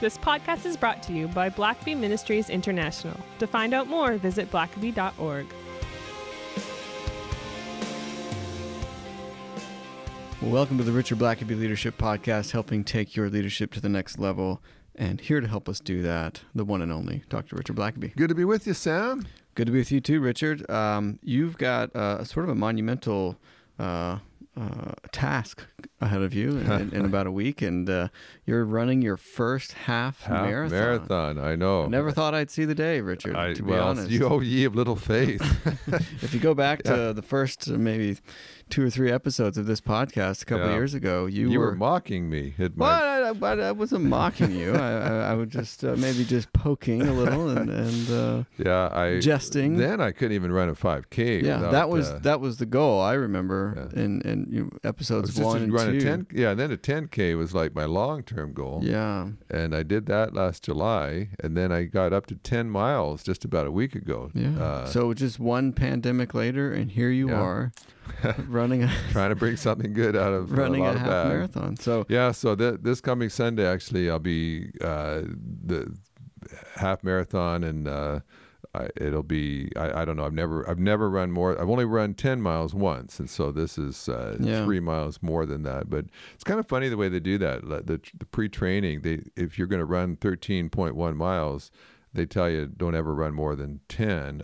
This podcast is brought to you by Blackaby Ministries International. To find out more, visit blackaby.org. Welcome to the Richard Blackaby Leadership Podcast, helping take your leadership to the next level. And here to help us do that, the one and only Dr. Richard Blackaby. Good to be with you, Sam. Good to be with you too, Richard. Um, you've got uh, sort of a monumental uh, uh, task ahead of you in, in, about a week, and uh, you're running your first half, half marathon. Marathon, I know. I never thought I'd see the day, Richard. I, to be well, honest, you oh, ye of little faith. if you go back to yeah. the first uh, maybe two or three episodes of this podcast a couple yeah. of years ago, you, you were, were, mocking me. It well, I, I, I, wasn't mocking you. I, I, was just uh, maybe just poking a little and, and uh, yeah, I jesting. Then I couldn't even run a 5K. Yeah, without, that was uh, that was the goal. I remember yeah. in in you know, episodes one and run two. A 10, yeah, and then a 10K was like my long term goal. Yeah, and I did that last July, and then I got up to 10 miles just about a week ago. Yeah. Uh, so just one pandemic later, and here you yeah. are. running a trying to bring something good out of running a, a half bag. marathon. So yeah, so th- this coming Sunday, actually, I'll be uh, the half marathon, and uh, I, it'll be I, I, don't know. I've never I've never run more. I've only run ten miles once, and so this is uh, yeah. three miles more than that. But it's kind of funny the way they do that. The, the pre-training, they if you're going to run thirteen point one miles they tell you don't ever run more than 10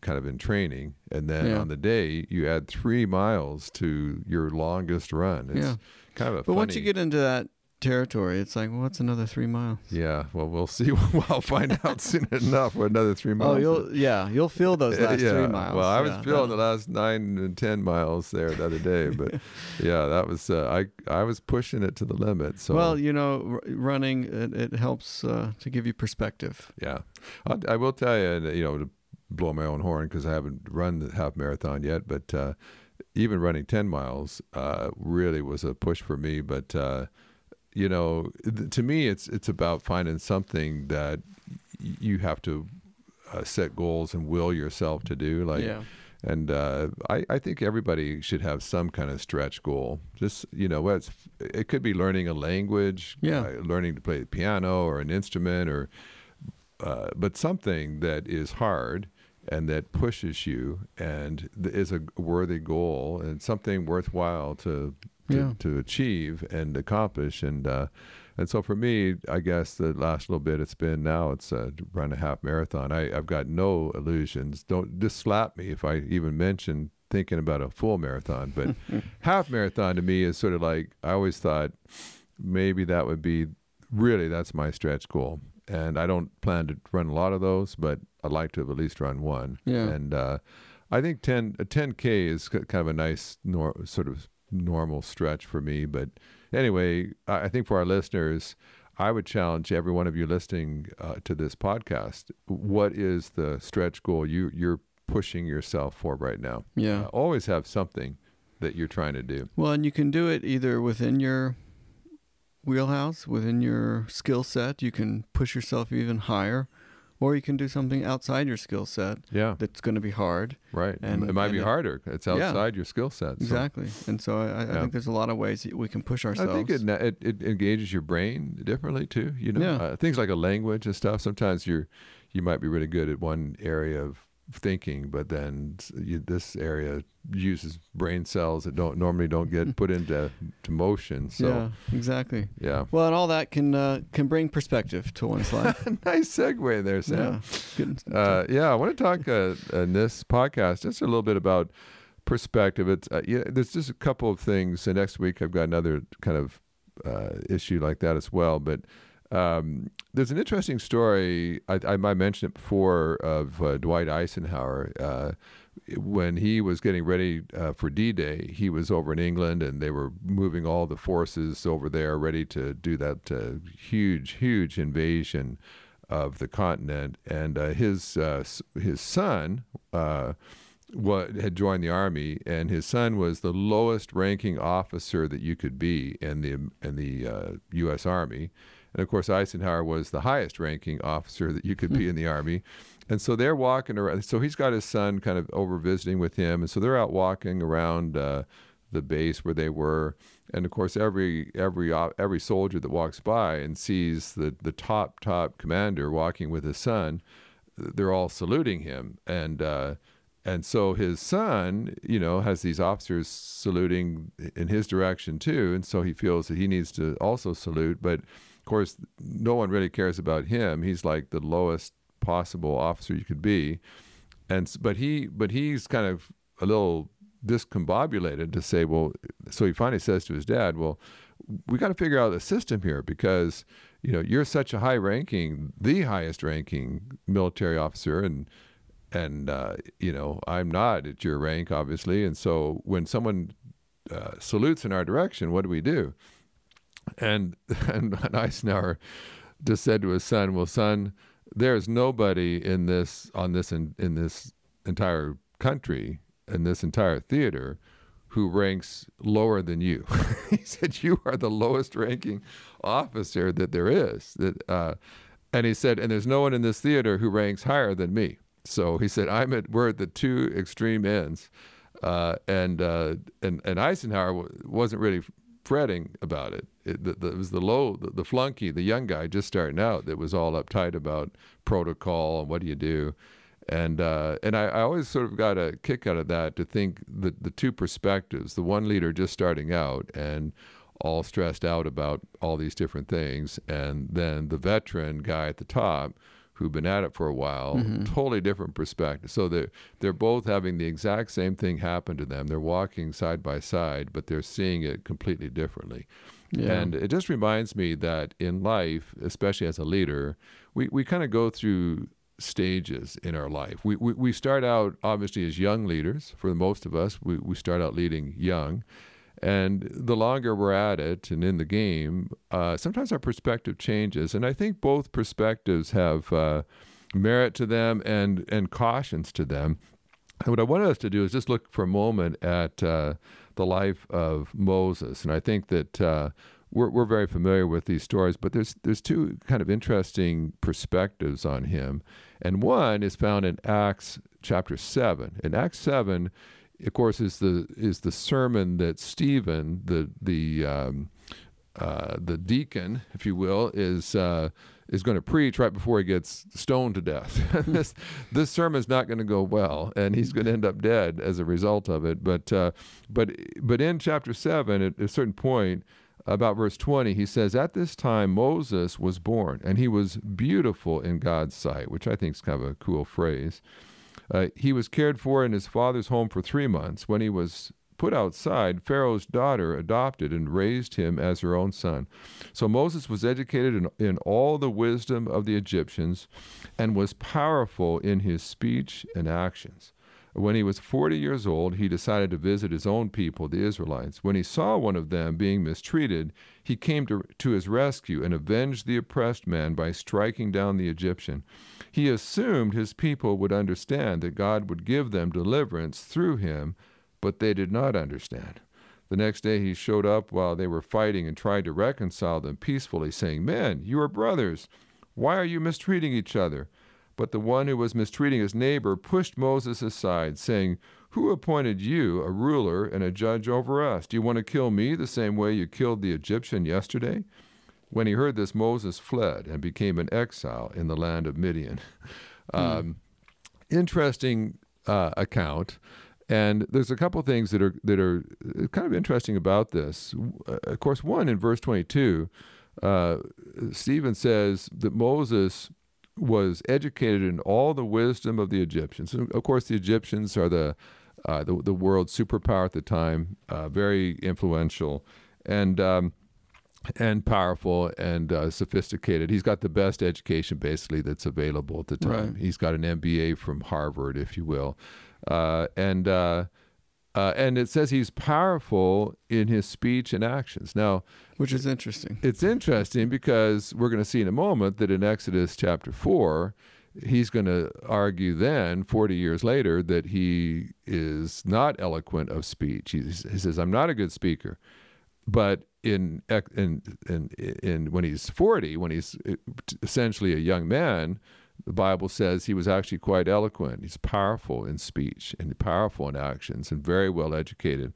kind of in training and then yeah. on the day you add three miles to your longest run it's yeah. kind of a but funny, once you get into that territory it's like well what's another three miles yeah well we'll see i'll find out soon enough what another three miles oh you'll yeah you'll feel those last yeah. three miles well i was yeah, feeling the last nine and ten miles there the other day but yeah that was uh, i i was pushing it to the limit so well you know r- running it, it helps uh, to give you perspective yeah I, I will tell you you know blow my own horn because i haven't run the half marathon yet but uh, even running 10 miles uh, really was a push for me but uh, you know th- to me it's it's about finding something that y- you have to uh, set goals and will yourself to do like yeah. and uh, I, I think everybody should have some kind of stretch goal just you know it's it could be learning a language yeah. uh, learning to play the piano or an instrument or uh, but something that is hard and that pushes you and is a worthy goal and something worthwhile to to, yeah. to achieve and accomplish. And uh, and so for me I guess the last little bit it's been now it's uh, run a half marathon. I, I've got no illusions. Don't just slap me if I even mention thinking about a full marathon but half marathon to me is sort of like I always thought maybe that would be really that's my stretch goal. And I don't plan to run a lot of those, but I'd like to have at least run one. Yeah. And uh, I think 10 a 10k is kind of a nice nor, sort of normal stretch for me. But anyway, I think for our listeners, I would challenge every one of you listening uh, to this podcast. What is the stretch goal you you're pushing yourself for right now? Yeah. Uh, always have something that you're trying to do. Well, and you can do it either within your wheelhouse within your skill set. You can push yourself even higher, or you can do something outside your skill set. Yeah, that's going to be hard. Right, and it might and be it, harder. It's outside yeah, your skill set. So. Exactly, and so I, I yeah. think there's a lot of ways that we can push ourselves. I think it it, it engages your brain differently too. You know, yeah. uh, things like a language and stuff. Sometimes you're you might be really good at one area of thinking, but then you, this area uses brain cells that don't normally don't get put into to motion. So yeah, exactly. Yeah. Well, and all that can uh, can bring perspective to one's life. nice segue there, Sam. Yeah. Uh, yeah, I want to talk uh, in this podcast just a little bit about perspective. It's uh, yeah, there's just a couple of things. And next week I've got another kind of uh, issue like that as well, but. Um, there's an interesting story. I, I might mention it before of uh, Dwight Eisenhower. Uh, when he was getting ready uh, for D-Day, he was over in England, and they were moving all the forces over there, ready to do that uh, huge, huge invasion of the continent. And uh, his uh, his son what had joined the army, and his son was the lowest ranking officer that you could be in the in the U.S. Army, and of course Eisenhower was the highest ranking officer that you could be in the army, and so they're walking around. So he's got his son kind of over visiting with him, and so they're out walking around. Uh, the base where they were, and of course every every every soldier that walks by and sees the the top top commander walking with his son, they're all saluting him, and uh, and so his son, you know, has these officers saluting in his direction too, and so he feels that he needs to also salute, but course no one really cares about him. He's like the lowest possible officer you could be, and but he but he's kind of a little discombobulated to say, well, so he finally says to his dad, well, we got to figure out a system here because you know you're such a high ranking, the highest ranking military officer, and and uh, you know I'm not at your rank, obviously, and so when someone uh, salutes in our direction, what do we do? And and Eisenhower just said to his son, "Well, son, there's nobody in this on this in, in this entire country in this entire theater who ranks lower than you. he said, You are the lowest ranking officer that there is. That, uh, and he said, And there's no one in this theater who ranks higher than me. So he said, I'm at, we're at the two extreme ends. Uh, and, uh, and, and Eisenhower w- wasn't really fretting about it. It, the, the, it was the low, the, the flunky, the young guy just starting out that was all uptight about protocol and what do you do and uh, and I, I, always sort of got a kick out of that to think the the two perspectives, the one leader just starting out and all stressed out about all these different things, and then the veteran guy at the top who've been at it for a while, mm-hmm. totally different perspective. So they're they're both having the exact same thing happen to them. They're walking side by side, but they're seeing it completely differently. Yeah. And it just reminds me that in life, especially as a leader, we, we kind of go through stages in our life. We, we, we start out obviously as young leaders. For most of us, we, we start out leading young. And the longer we're at it and in the game, uh, sometimes our perspective changes. And I think both perspectives have uh, merit to them and, and cautions to them. And what I wanted us to do is just look for a moment at uh, the life of Moses. And I think that uh, we're, we're very familiar with these stories, but there's, there's two kind of interesting perspectives on him. And one is found in Acts chapter 7. In Acts 7, of course, is the is the sermon that Stephen, the the um, uh, the deacon, if you will, is uh, is going to preach right before he gets stoned to death. this this sermon is not going to go well, and he's going to end up dead as a result of it. But uh, but but in chapter seven, at a certain point, about verse 20, he says, At this time Moses was born, and he was beautiful in God's sight, which I think is kind of a cool phrase. Uh, he was cared for in his father's home for three months. When he was put outside, Pharaoh's daughter adopted and raised him as her own son. So Moses was educated in, in all the wisdom of the Egyptians and was powerful in his speech and actions. When he was 40 years old, he decided to visit his own people, the Israelites. When he saw one of them being mistreated, he came to, to his rescue and avenged the oppressed man by striking down the Egyptian. He assumed his people would understand that God would give them deliverance through him, but they did not understand. The next day he showed up while they were fighting and tried to reconcile them peacefully, saying, Men, you are brothers. Why are you mistreating each other? But the one who was mistreating his neighbor pushed Moses aside, saying, Who appointed you a ruler and a judge over us? Do you want to kill me the same way you killed the Egyptian yesterday? When he heard this, Moses fled and became an exile in the land of Midian. Hmm. Um, interesting uh, account. And there's a couple things that are that are kind of interesting about this. Uh, of course, one in verse 22, uh, Stephen says that Moses was educated in all the wisdom of the Egyptians. And of course, the Egyptians are the uh, the, the world's superpower at the time, uh, very influential and um, and powerful and uh, sophisticated. He's got the best education basically that's available at the time. Right. He's got an MBA from Harvard, if you will, uh, and uh, uh, and it says he's powerful in his speech and actions. Now, which is interesting. It's interesting because we're going to see in a moment that in Exodus chapter 4, he's going to argue then, 40 years later, that he is not eloquent of speech. He, he says, I'm not a good speaker. But in, in, in, in, when he's 40, when he's essentially a young man, the Bible says he was actually quite eloquent. He's powerful in speech and powerful in actions and very well educated.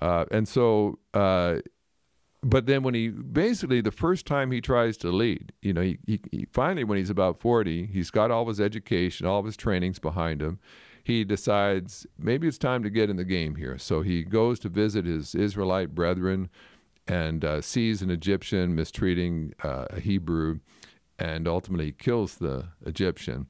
Uh, and so, uh, but then when he basically the first time he tries to lead, you know, he, he, he finally when he's about 40, he's got all his education, all his trainings behind him. He decides maybe it's time to get in the game here. So he goes to visit his Israelite brethren and uh, sees an Egyptian mistreating uh, a Hebrew and ultimately kills the Egyptian.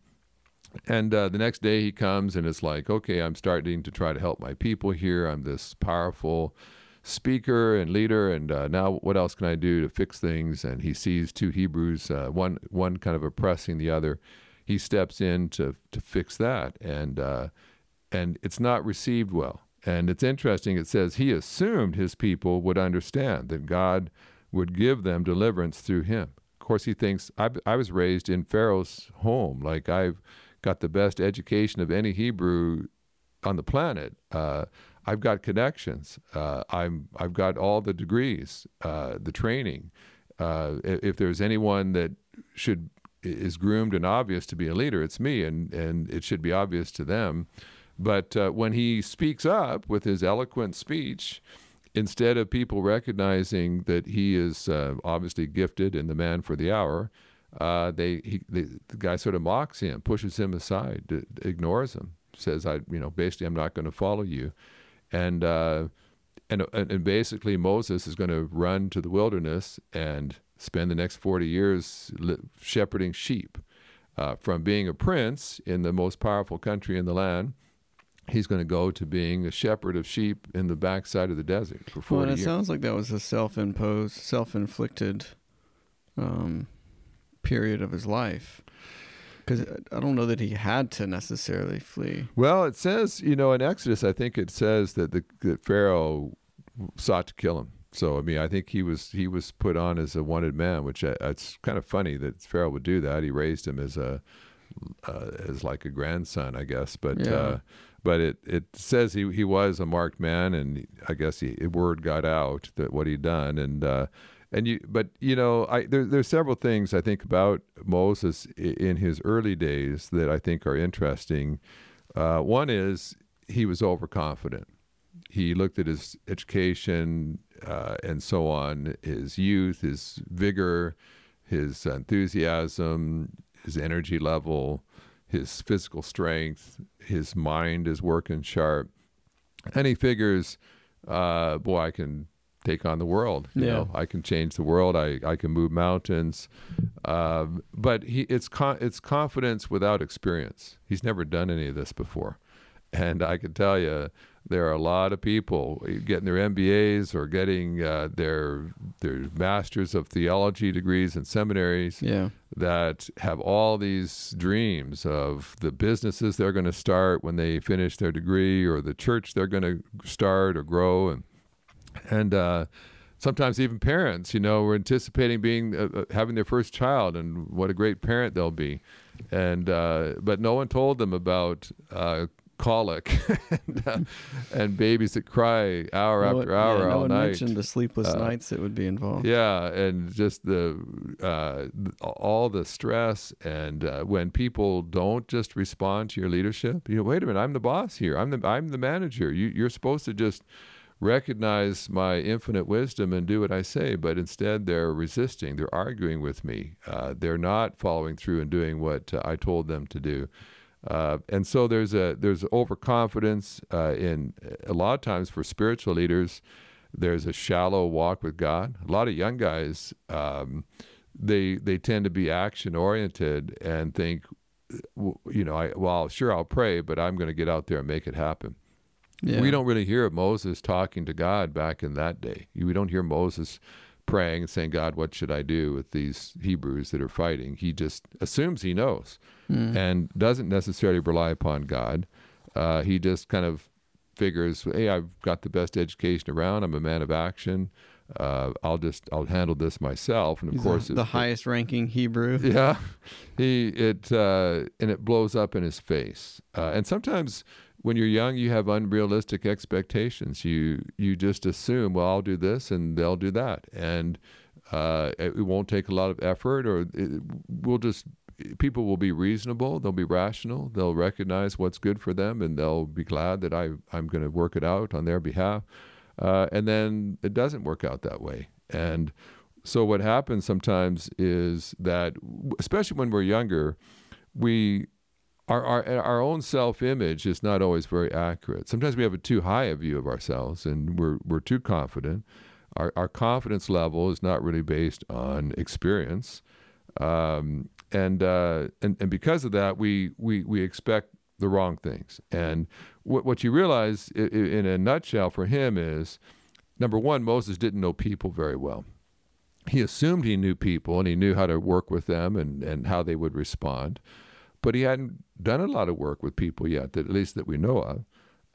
And uh, the next day he comes and it's like, okay, I'm starting to try to help my people here. I'm this powerful speaker and leader, and uh, now what else can I do to fix things? And he sees two Hebrews, uh, one one kind of oppressing the other. He steps in to to fix that, and uh, and it's not received well. And it's interesting. It says he assumed his people would understand that God would give them deliverance through him. Of course, he thinks I, I was raised in Pharaoh's home, like I've got the best education of any Hebrew on the planet. Uh, I've got connections. Uh, I'm I've got all the degrees, uh, the training. Uh, if there's anyone that should is groomed and obvious to be a leader, it's me, and and it should be obvious to them. But uh, when he speaks up with his eloquent speech, instead of people recognizing that he is uh, obviously gifted and the man for the hour, uh, they, he, they, the guy sort of mocks him, pushes him aside, d- ignores him, says, "I, you know, basically, I'm not going to follow you," and uh, and and basically Moses is going to run to the wilderness and spend the next 40 years li- shepherding sheep. Uh, from being a prince in the most powerful country in the land, he's going to go to being a shepherd of sheep in the backside of the desert for 40 Well, and it years. sounds like that was a self-imposed, self-inflicted um, period of his life. Because I don't know that he had to necessarily flee. Well, it says, you know, in Exodus, I think it says that the that Pharaoh sought to kill him. So, I mean, I think he was he was put on as a wanted man, which uh, it's kind of funny that Pharaoh would do that. He raised him as a uh, as like a grandson, I guess. But Yeah. uh, but it it says he he was a marked man, and I guess he word got out that what he'd done, and uh, and you but you know I there there's several things I think about Moses in his early days that I think are interesting. Uh, one is he was overconfident. He looked at his education uh, and so on, his youth, his vigor, his enthusiasm, his energy level, his physical strength, his mind is working sharp, and he figures, uh, boy, I can take on the world. You Yeah. know, I can change the world. I, I can move mountains. Um, but he it's con- it's confidence without experience. He's never done any of this before, and I can tell you. There are a lot of people getting their MBAs or getting uh, their their masters of theology degrees in seminaries Yeah. that have all these dreams of the businesses they're going to start when they finish their degree or the church they're going to start or grow and and uh, sometimes even parents you know were anticipating being uh, uh, having their first child and what a great parent they'll be and uh, but no one told them about uh, colic and, uh, and babies that cry hour No after hour yeah, no all one night mentioned the sleepless Uh, nights that would be involved. yeah, and just the uh, all the stress, and uh, when people don't just respond to your leadership, you know, wait a minute, I'm the boss here. I'm the I'm the manager. You, you're supposed to just recognize my infinite wisdom and do what I say, but instead they're resisting. They're arguing with me. Uh, they're not following through and doing what uh, I told them to do. Uh, and so there's a there's overconfidence uh, in a lot of times for spiritual leaders. There's a shallow walk with God. A lot of young guys, um, they they tend to be action oriented and think, you know, I well sure I'll pray, but I'm going to get out there and make it happen. Yeah. We don't really hear Moses talking to God back in that day. We don't hear Moses praying and saying, God, what should I do with these Hebrews that are fighting? He just assumes he knows Mm. and doesn't necessarily rely upon God. Uh, he just kind of figures, hey, I've got the best education around. I'm a man of action. Uh, I'll just I'll handle this myself. And of He's course, the, the it- highest ranking Hebrew. yeah, he it uh, and it blows up in his face. Uh, and sometimes when you're young, you have unrealistic expectations. You you just assume, well, I'll do this and they'll do that, and uh, it, won't take a lot of effort, or it, we'll just people will be reasonable. They'll be rational. They'll recognize what's good for them, and they'll be glad that I I'm going to work it out on their behalf. uh, and then it doesn't work out that way. And so what happens sometimes is that, especially when we're younger, we our, our, our own self image is not always very accurate. Sometimes we have a too high a view of ourselves and we're, we're too confident. Our, our confidence level is not really based on experience. Um, and, uh, and, and because of that, we, we, we expect the wrong things. And what, what you realize in a nutshell for him is number one, Moses didn't know people very well. He assumed he knew people and he knew how to work with them and, and how they would respond but he hadn't done a lot of work with people yet, that at least that we know of.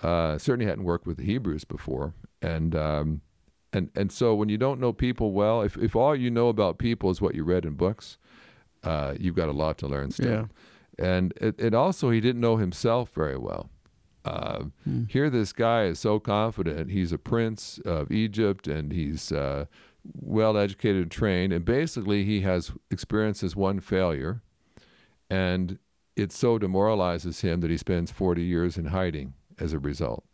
Uh, certainly hadn't worked with the Hebrews before, and um, and and so when you don't know people well, if if all you know about people is what you read in books, uh, you've got a lot to learn still. Yeah. And it, it also he didn't know himself very well. Uh, hmm. Here, this guy is so confident. He's a prince of Egypt, and he's uh, well educated and trained. And basically, he has experiences one failure, and it so demoralizes him that he spends 40 years in hiding as a result.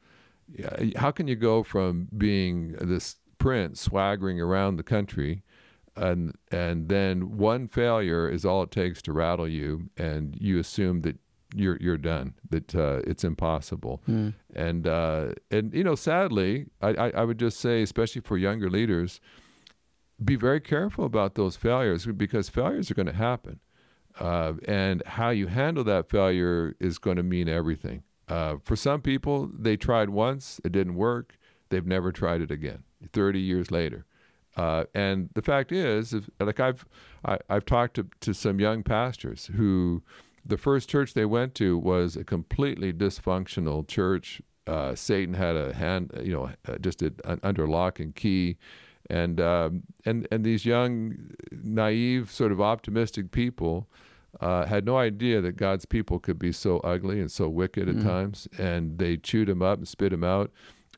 How can you go from being this prince swaggering around the country and and then one failure is all it takes to rattle you and you assume that you're you're done that uh, it's impossible mm. and uh, and you know sadly I, I, I would just say especially for younger leaders be very careful about those failures because failures are going to happen uh, and how you handle that failure is going to mean everything. Uh, for some people, they tried once, it didn't work, they've never tried it again. Thirty years later, uh, and the fact is, if, like I've I, have i have talked to, to some young pastors who the first church they went to was a completely dysfunctional church. Uh, Satan had a hand, you know, just a, under lock and key and um, and and these young, naive, sort of optimistic people uh, had no idea that God's people could be so ugly and so wicked at mm. times, and they chewed him up and spit him out.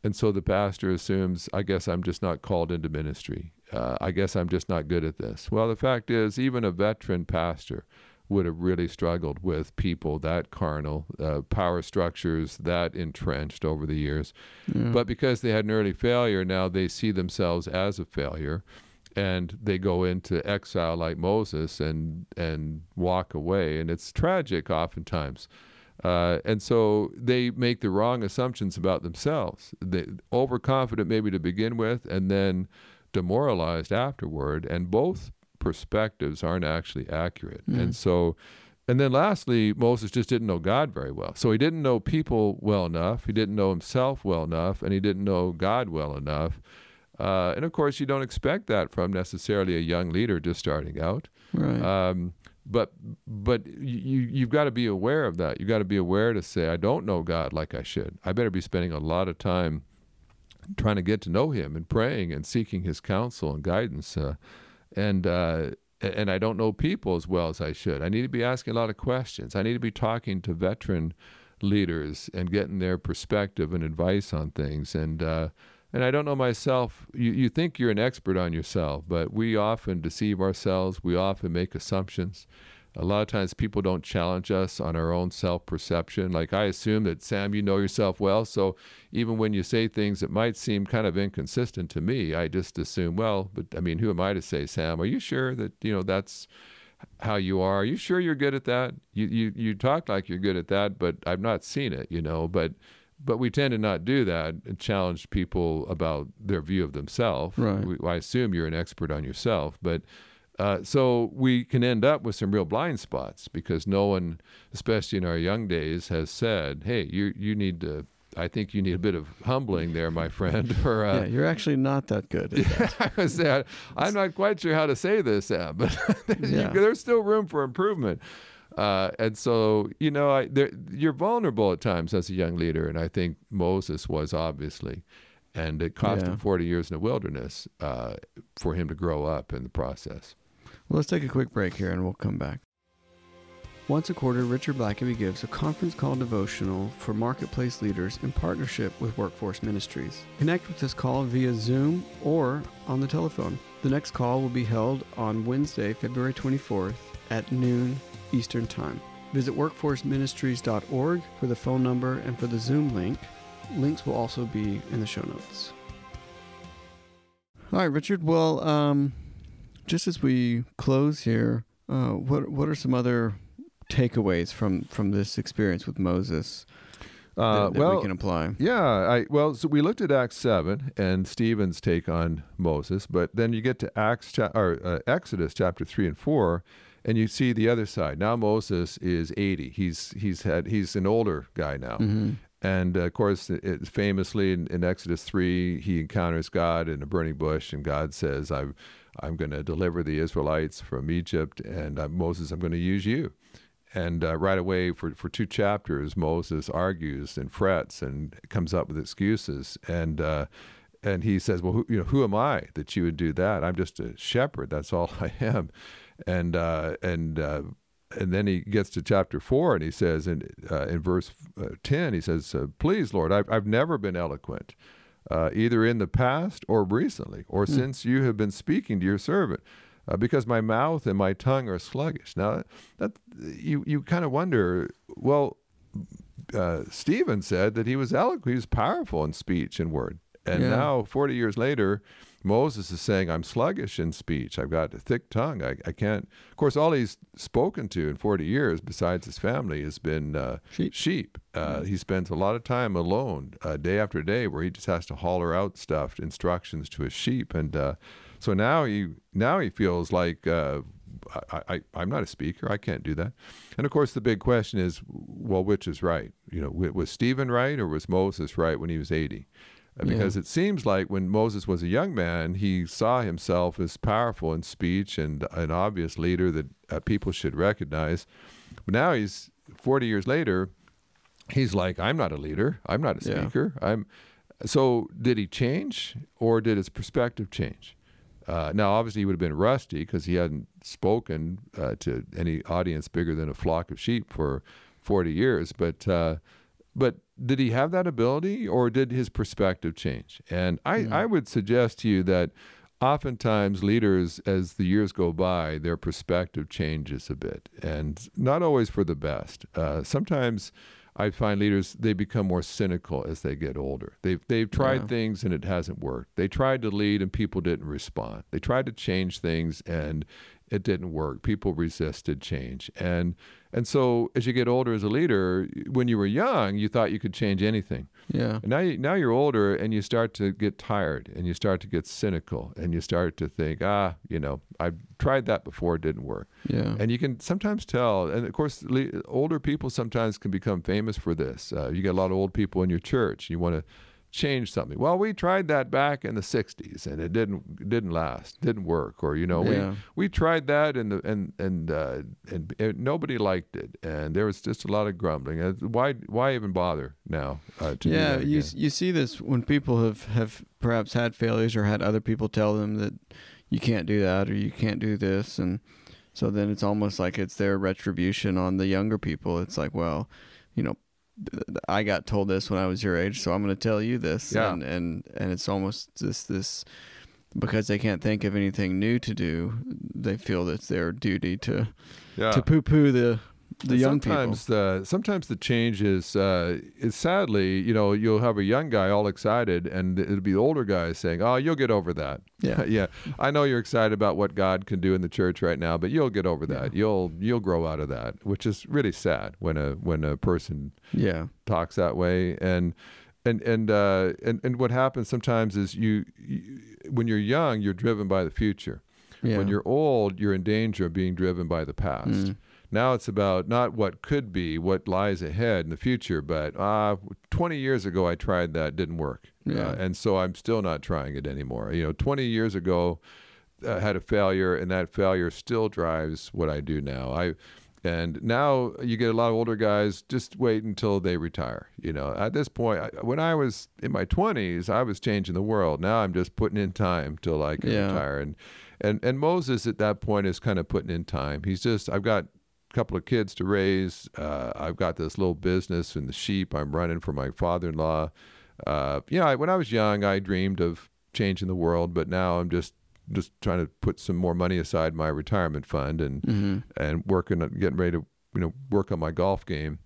And so the pastor assumes, I guess I'm just not called into ministry. Uh, I guess I'm just not good at this. Well, the fact is, even a veteran pastor would have really struggled with people that carnal, uh, power structures that entrenched over the years. Yeah. But because they had an early failure, now they see themselves as a failure and they go into exile like Moses and and walk away and it's tragic oftentimes. Uh, and so they make the wrong assumptions about themselves. They overconfident maybe to begin with, and then demoralized afterward. And both perspectives aren't actually accurate. Mm. And so, and then lastly, Moses just didn't know God very well. So he didn't know people well enough, he didn't know himself well enough, and he didn't know God well enough. Uh, and of course, you don't expect that from necessarily a young leader just starting out. Right. Um, but but you you've got to be aware of that. You've got to be aware to say, I don't know God like I should. I better be spending a lot of time trying to get to know Him and praying and seeking His counsel and guidance. Uh, and uh, and I don't know people as well as I should. I need to be asking a lot of questions. I need to be talking to veteran leaders and getting their perspective and advice on things. And uh, and I don't know myself. You you think you're an expert on yourself, but we often deceive ourselves. We often make assumptions a lot of times people don't challenge us on our own self perception. Like I assume that Sam, you know yourself well, so even when you say things that might seem kind of inconsistent to me, I just assume, well, but I mean, who am I to say, Sam? Are you sure that you know that's how you are? Are you sure you're good at that? You you you talk like you're good at that, but I've not seen it, you know. But but we tend to not do that and challenge people about their view of themselves. Right. We, I assume you're an expert on yourself, but uh, so we can end up with some real blind spots because no one, especially in our young days, has said, "Hey, you you need to." I think you need a bit of humbling there, my friend. Or uh, yeah, you're actually not that good. That. I say, I'm not quite sure how to say this, but yeah. there's still room for improvement. Uh, and so, you know, I, you're vulnerable at times as a young leader, and I think Moses was obviously and it cost yeah. him 40 years in the wilderness uh, for him to grow up in the process. Well, let's take a quick break here and we'll come back. Once a quarter, Richard Blackaby gives a conference call devotional for marketplace leaders in partnership with Workforce Ministries. Connect with this call via Zoom or on the telephone. The next call will be held on Wednesday, February 24th at noon Eastern Time. Visit workforceministries.org for the phone number and for the Zoom link. Links will also be in the show notes. All right, Richard. Well, um, just as we close here, uh, what what are some other takeaways from from this experience with Moses Uh, that, that well, we can apply? Yeah, I well, so we looked at Acts seven and Stephen's take on Moses, but then you get to Acts cha- or uh, Exodus chapter three and four, and you see the other side. Now Moses is eighty. He's he's had he's an older guy now, and uh, of course, it, famously in, in Exodus three, he encounters God in a burning bush, and God says, "I'm I'm going to deliver the Israelites from Egypt, and uh, Moses, I'm going to use you." And uh, right away, for, for two chapters, Moses argues and frets and comes up with excuses. And uh, and he says, "Well, who, you know, who am I that you would do that? I'm just a shepherd. That's all I am." And uh, and uh, and then he gets to chapter four, and he says, in uh, in verse uh, ten, he says, uh, "Please, Lord, I've I've never been eloquent." Uh, either in the past or recently, or since you have been speaking to your servant uh, because my mouth and my tongue are sluggish. Now, that you you kind of wonder. Well, uh, Stephen said that he was eloquent, he was powerful in speech and word, and Yeah. now forty years later, Moses is saying, "I'm sluggish in speech. I've got a thick tongue. I, I can't." Of course, all he's spoken to in forty years, besides his family, has been uh, Sheep. sheep. Uh, He spends a lot of time alone, uh, day after day, where he just has to holler out stuff, instructions to his sheep, and uh, so now he now he feels like uh, I, I I'm not a speaker. I can't do that. And of course, the big question is, well, which is right? You know, was Stephen right or was Moses right when he was 80? Uh, Because it seems like when Moses was a young man, he saw himself as powerful in speech and an obvious leader that uh, people should recognize. But now he's 40 years later, he's like, I'm not a leader. I'm not a Yeah. speaker. I'm. So did he change or did his perspective change? Uh, now, obviously, he would have been rusty because he hadn't spoken uh, to any audience bigger than a flock of sheep for 40 years. But uh, but did he have that ability, or did his perspective change? And I, I would suggest to you that oftentimes leaders, as the years go by, their perspective changes a bit, and not always for the best. Uh, sometimes. I find leaders they become more cynical as they get older. They've they've tried Yeah. things and it hasn't worked. They tried to lead and people didn't respond. They tried to change things and it didn't work. People resisted change. And and so as you get older as a leader, when you were young, you thought you could change anything. Yeah. And now you, now you're older and you start to get tired and you start to get cynical and you start to think, ah, you know, I've tried that before, it didn't work. Yeah. And you can sometimes tell, and of course, le- older people sometimes can become famous for this. Uh, you get a lot of old people in your church. You want to change something. Well, we tried that back in the '60s, and it didn't didn't last, didn't work. Or you know, Yeah. we we tried that, and the and and uh, and, and nobody liked it, and there was just a lot of grumbling. Uh, Why why even bother now? Uh, yeah, you you see this when people have have perhaps had failures or had other people tell them that you can't do that or you can't do this, and so then it's almost like it's their retribution on the younger people. It's like, well, you know, I got told this when I was your age, so I'm going to tell you this, Yeah. and and and it's almost this this because they can't think of anything new to do. They feel it's their duty to yeah. to poo poo the the young people. sometimes the sometimes the change is uh, is sadly you know you'll have a young guy all excited and it'll be the older guy saying oh you'll get over that Yeah. yeah I know you're excited about what God can do in the church right now but you'll get over that you'll you'll grow out of that which is really sad when a when a person Yeah. talks that way and and and uh, and and what happens sometimes is you, you when you're young you're driven by the future Yeah. when you're old, you're in danger of being driven by the past. Mm. Now it's about not what could be, what lies ahead in the future, but uh, 20 years ago I tried that, didn't work. Yeah. Uh, and so I'm still not trying it anymore. You know, 20 years ago I had a failure, and that failure still drives what I do now. I and now you get a lot of older guys just wait until they retire. You know, at this point, I, when I was in my 20s, I was changing the world. Now I'm just putting in time till I can Yeah. retire. And and and Moses at that point is kind of putting in time. He's just I've got couple of kids to raise. Uh, I've got this little business and the sheep I'm running for my father-in-law. Uh, you know, I, when I was young, I dreamed of changing the world, but now I'm just just trying to put some more money aside my retirement fund and Mm-hmm. and working on getting ready to you know work on my golf game.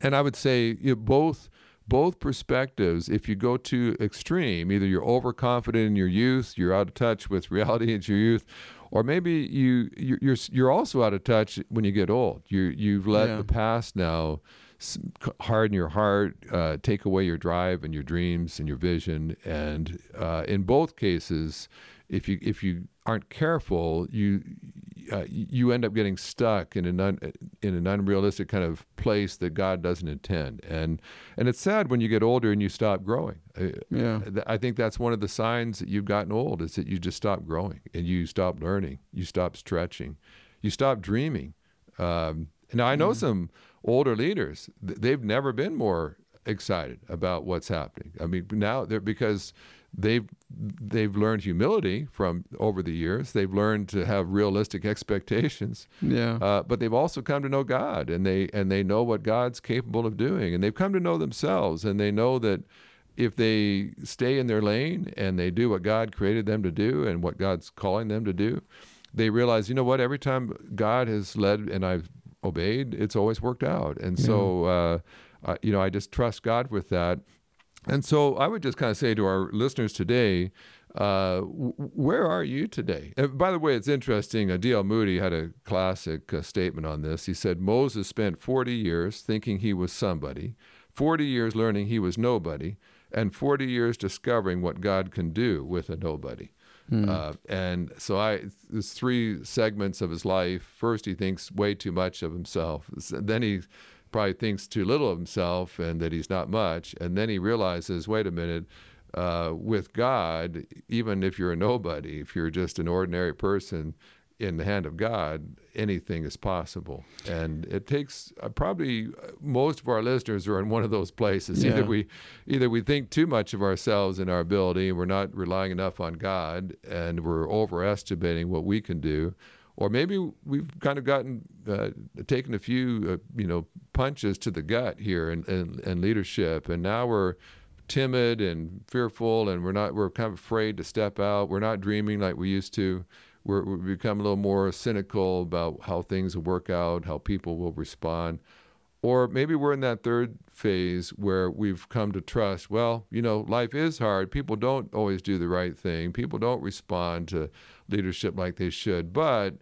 And I would say you know, both both perspectives, if you go too extreme, either you're overconfident in your youth, you're out of touch with reality in your youth, or maybe you you're you're also out of touch when you get old. You you've let Yeah. the past now harden your heart, uh, take away your drive and your dreams and your vision. And uh, in both cases, if you if you aren't careful, you uh, you end up getting stuck in an un, in an unrealistic kind of place that God doesn't intend. And and it's sad when you get older and you stop growing. Uh, Yeah. I think that's one of the signs that you've gotten old is that you just stop growing and you stop learning, you stop stretching, you stop dreaming. Um, now I know some older leaders; they've never been more excited about what's happening. I mean, now they're because they've they've learned humility from over the years. They've learned to have realistic expectations. Yeah. Uh, but they've also come to know God, and they and they know what God's capable of doing, and they've come to know themselves, and they know that if they stay in their lane and they do what God created them to do and what God's calling them to do, they realize, you know what? Every time God has led and I've obeyed, it's always worked out, and so uh, I, you know I just trust God with that. And so I would just kind of say to our listeners today, uh, where are you today? And by the way, it's interesting. Uh, D.L. Moody had a classic uh, statement on this. He said, Moses spent 40 years thinking he was somebody, 40 years learning he was nobody, and 40 years discovering what God can do with a nobody. Uh, and so I, there's three segments of his life. First, he thinks way too much of himself. Then he probably thinks too little of himself and that he's not much. And then he realizes, wait a minute, uh, with God, even if you're a nobody, if you're just an ordinary person in the hand of God, anything is possible. And it takes uh, probably uh, most of our listeners are in one of those places. Yeah. Either we, either we think too much of ourselves and our ability, and we're not relying enough on God, and we're overestimating what we can do, or maybe we've kind of gotten uh, taken a few uh, you know punches to the gut here in, in, in leadership, and now we're timid and fearful, and we're not we're kind of afraid to step out. We're not dreaming like we used to. We're, we become a little more cynical about how things will work out, how people will respond. Or maybe we're in that third phase where we've come to trust, well, you know, life is hard. People don't always do the right thing. People don't respond to leadership like they should. But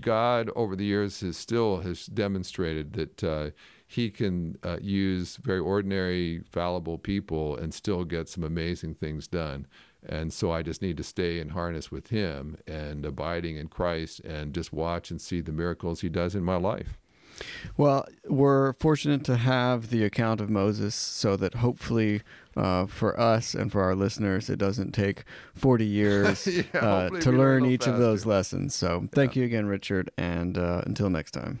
God, over the years, has still has demonstrated that uh, He can uh, use very ordinary, fallible people and still get some amazing things done. And so I just need to stay in harness with Him and abiding in Christ and just watch and see the miracles He does in my life. Well, we're fortunate to have the account of Moses so that hopefully uh, for us and for our listeners, it doesn't take 40 years Yeah, uh, to learn a learn little each of those lessons. So thank you again, Richard. And uh, until next time.